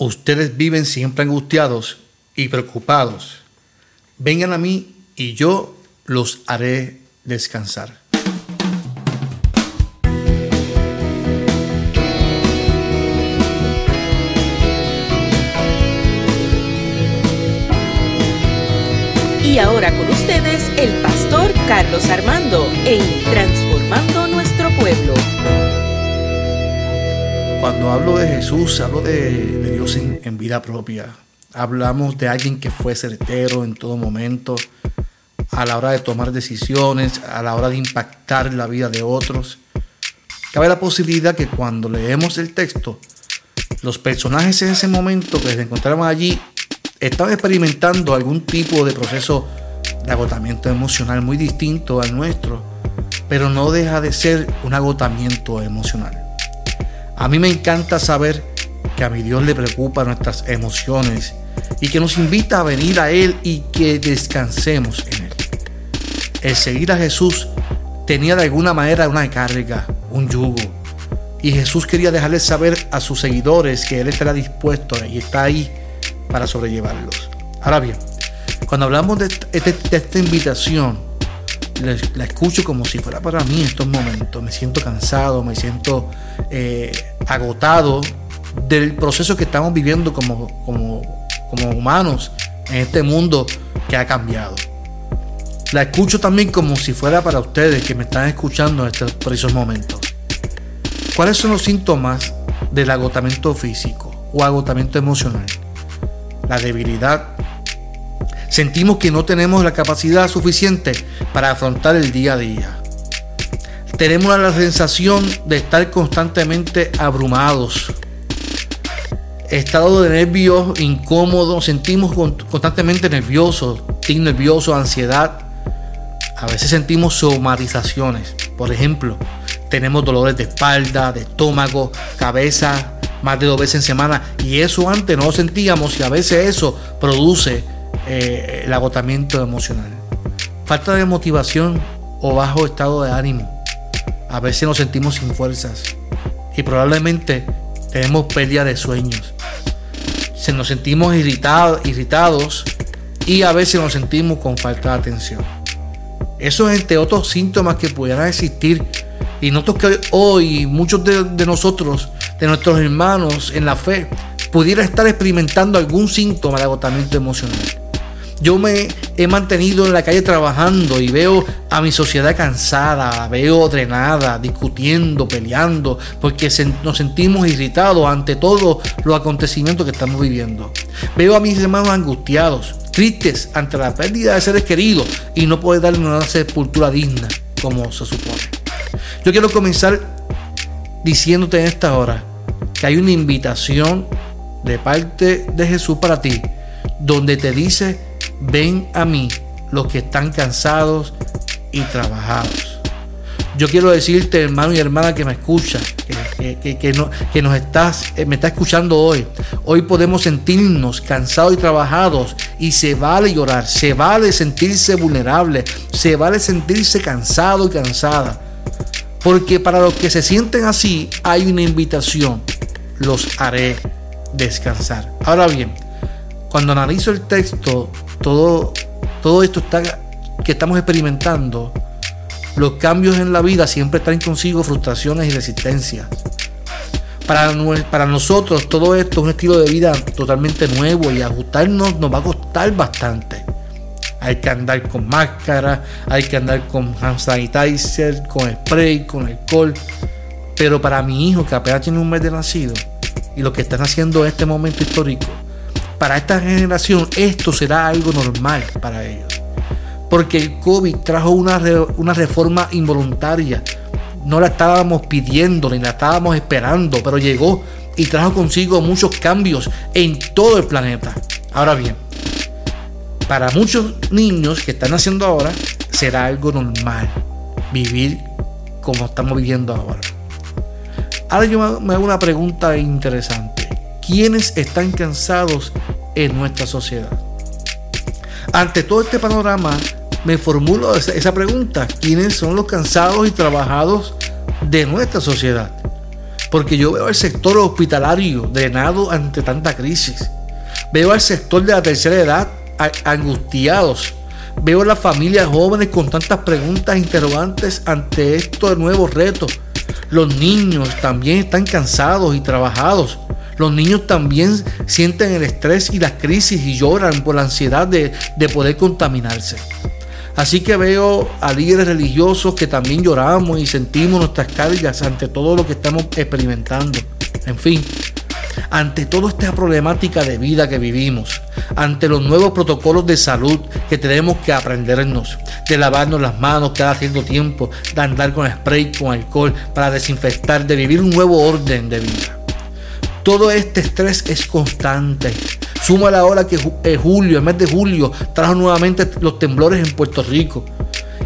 Ustedes viven siempre angustiados y preocupados. Vengan a mí y yo los haré descansar. Y ahora con ustedes el pastor Carlos Armando en Transformando Nuestro Pueblo. Cuando hablo de Jesús, hablo de, Dios en, en vida propia. Hablamos de alguien que fue certero en todo momento, a la hora de tomar decisiones, a la hora de impactar la vida de otros. Cabe la posibilidad que cuando leemos el texto, los personajes en ese momento que se encontraban allí estaban experimentando algún tipo de proceso de agotamiento emocional muy distinto al nuestro, pero no deja de ser un agotamiento emocional. A mí me encanta saber que a mi Dios le preocupa nuestras emociones y que nos invita a venir a Él y que descansemos en Él. El seguir a Jesús tenía de alguna manera una carga, un yugo. Y Jesús quería dejarles saber a sus seguidores que Él estará dispuesto y está ahí para sobrellevarlos. Ahora bien, cuando hablamos de, esta invitación, la, escucho como si fuera para mí en estos momentos. Me siento cansado, me siento eh, agotado del proceso que estamos viviendo como, como, como humanos en este mundo que ha cambiado. La escucho también como si fuera para ustedes que me están escuchando en estos, por esos momentos. ¿Cuáles son los síntomas del agotamiento físico o agotamiento emocional? la debilidad. Sentimos que no tenemos la capacidad suficiente para afrontar el día a día. Tenemos la sensación de estar constantemente abrumados. Estado de nervios incómodos, sentimos constantemente nerviosos, tic nervioso, ansiedad. A veces sentimos somatizaciones. Por ejemplo, tenemos dolores de espalda, de estómago, cabeza, más de dos veces en semana. Y eso antes no lo sentíamos y a veces eso produce eh, el agotamiento emocional. Falta de motivación o bajo estado de ánimo. A veces nos sentimos sin fuerzas y probablemente tenemos pérdida de sueños. Se nos sentimos irritados, irritados y a veces nos sentimos con falta de atención. Eso es entre otros síntomas que pudieran existir. Y noto que hoy muchos de nosotros de nuestros hermanos en la fe pudiera estar experimentando algún síntoma de agotamiento emocional. Yo me he mantenido en la calle trabajando y veo a mi sociedad cansada, veo drenada, discutiendo, peleando, porque nos sentimos irritados ante todos los acontecimientos que estamos viviendo. Veo a mis hermanos angustiados, tristes ante la pérdida de seres queridos y no poder darle una sepultura digna como se supone. Yo quiero comenzar diciéndote en esta hora que hay una invitación de parte de Jesús para ti, donde te dice, ven a mí los que están cansados y trabajados. Yo quiero decirte, hermano y hermana que me escucha, que, que, no, que nos estás, eh, me está escuchando hoy. Hoy podemos sentirnos cansados y trabajados y se vale llorar, se vale sentirse vulnerable, se vale sentirse cansado y cansada. Porque para los que se sienten así hay una invitación los haré descansar. Ahora bien, cuando analizo el texto, todo, todo esto está, que estamos experimentando, los cambios en la vida siempre traen consigo frustraciones y resistencias. Para, para nosotros todo esto es un estilo de vida totalmente nuevo y ajustarnos nos va a costar bastante. Hay que andar con máscara, hay que andar con hand sanitizer, con spray, con alcohol. Pero para mi hijo que apenas tiene un mes de nacido, y lo que están haciendo en este momento histórico, para esta generación esto será algo normal para ellos. Porque el COVID trajo una, una reforma involuntaria. No la estábamos pidiendo ni la estábamos esperando, pero llegó y trajo consigo muchos cambios en todo el planeta. Ahora bien, para muchos niños que están haciendo ahora, será algo normal vivir como estamos viviendo ahora. Ahora yo me hago una pregunta interesante. ¿Quiénes están cansados en nuestra sociedad? Ante todo este panorama, me formulo esa pregunta. ¿Quiénes son los cansados y trabajados de nuestra sociedad? Porque yo veo el sector hospitalario drenado ante tanta crisis. Veo al sector de la tercera edad angustiados. Veo a las familias jóvenes con tantas preguntas e interrogantes ante estos nuevos retos. Los niños también están cansados y trabajados. Los niños también sienten el estrés y las crisis y lloran por la ansiedad de, de poder contaminarse. Así que veo a líderes religiosos que también lloramos y sentimos nuestras cargas ante todo lo que estamos experimentando. En fin, ante toda esta problemática de vida que vivimos, ante los nuevos protocolos de salud que tenemos que aprendernos, de lavarnos las manos cada cierto tiempo, de andar con spray, con alcohol para desinfectar, de vivir un nuevo orden de vida. Todo este estrés es constante. Suma la hora que eh, julio, el mes de julio, trajo nuevamente los temblores en Puerto Rico.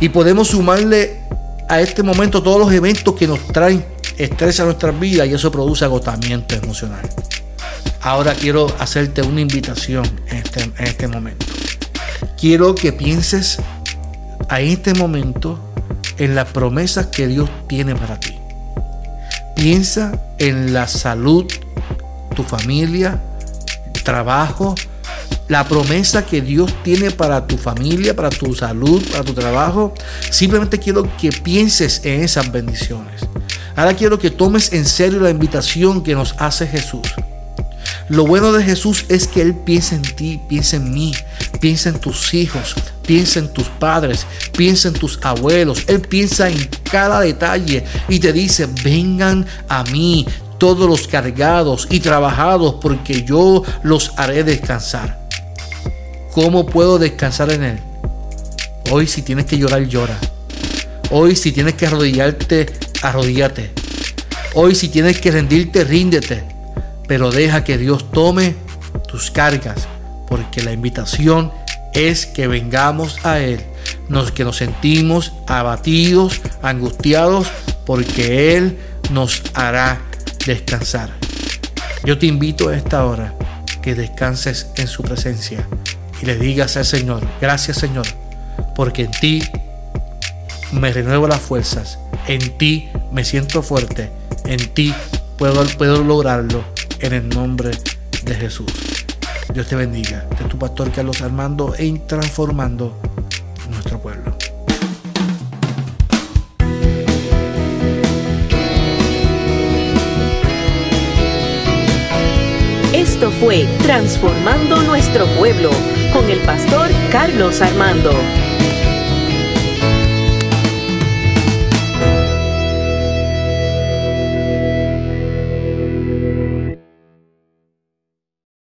Y podemos sumarle a este momento todos los eventos que nos traen estrés a nuestras vidas y eso produce agotamiento emocional. Ahora quiero hacerte una invitación en este, en este momento. Quiero que pienses a este momento en las promesas que Dios tiene para ti. Piensa en la salud, tu familia, trabajo, la promesa que Dios tiene para tu familia, para tu salud, para tu trabajo. Simplemente quiero que pienses en esas bendiciones. Ahora quiero que tomes en serio la invitación que nos hace Jesús. Lo bueno de Jesús es que Él piensa en ti, piensa en mí, piensa en tus hijos, piensa en tus padres, piensa en tus abuelos. Él piensa en cada detalle y te dice, vengan a mí todos los cargados y trabajados porque yo los haré descansar. ¿Cómo puedo descansar en Él? Hoy si tienes que llorar, llora. Hoy si tienes que arrodillarte, arrodíllate. Hoy si tienes que rendirte, ríndete pero deja que Dios tome tus cargas, porque la invitación es que vengamos a Él, nos, que nos sentimos abatidos, angustiados, porque Él nos hará descansar. Yo te invito a esta hora que descanses en su presencia y le digas al Señor, gracias Señor, porque en ti me renuevo las fuerzas, en ti me siento fuerte, en ti puedo, puedo lograrlo en el nombre de Jesús. Dios te bendiga. De tu pastor Carlos Armando e transformando nuestro pueblo. Esto fue Transformando Nuestro Pueblo con el pastor Carlos Armando.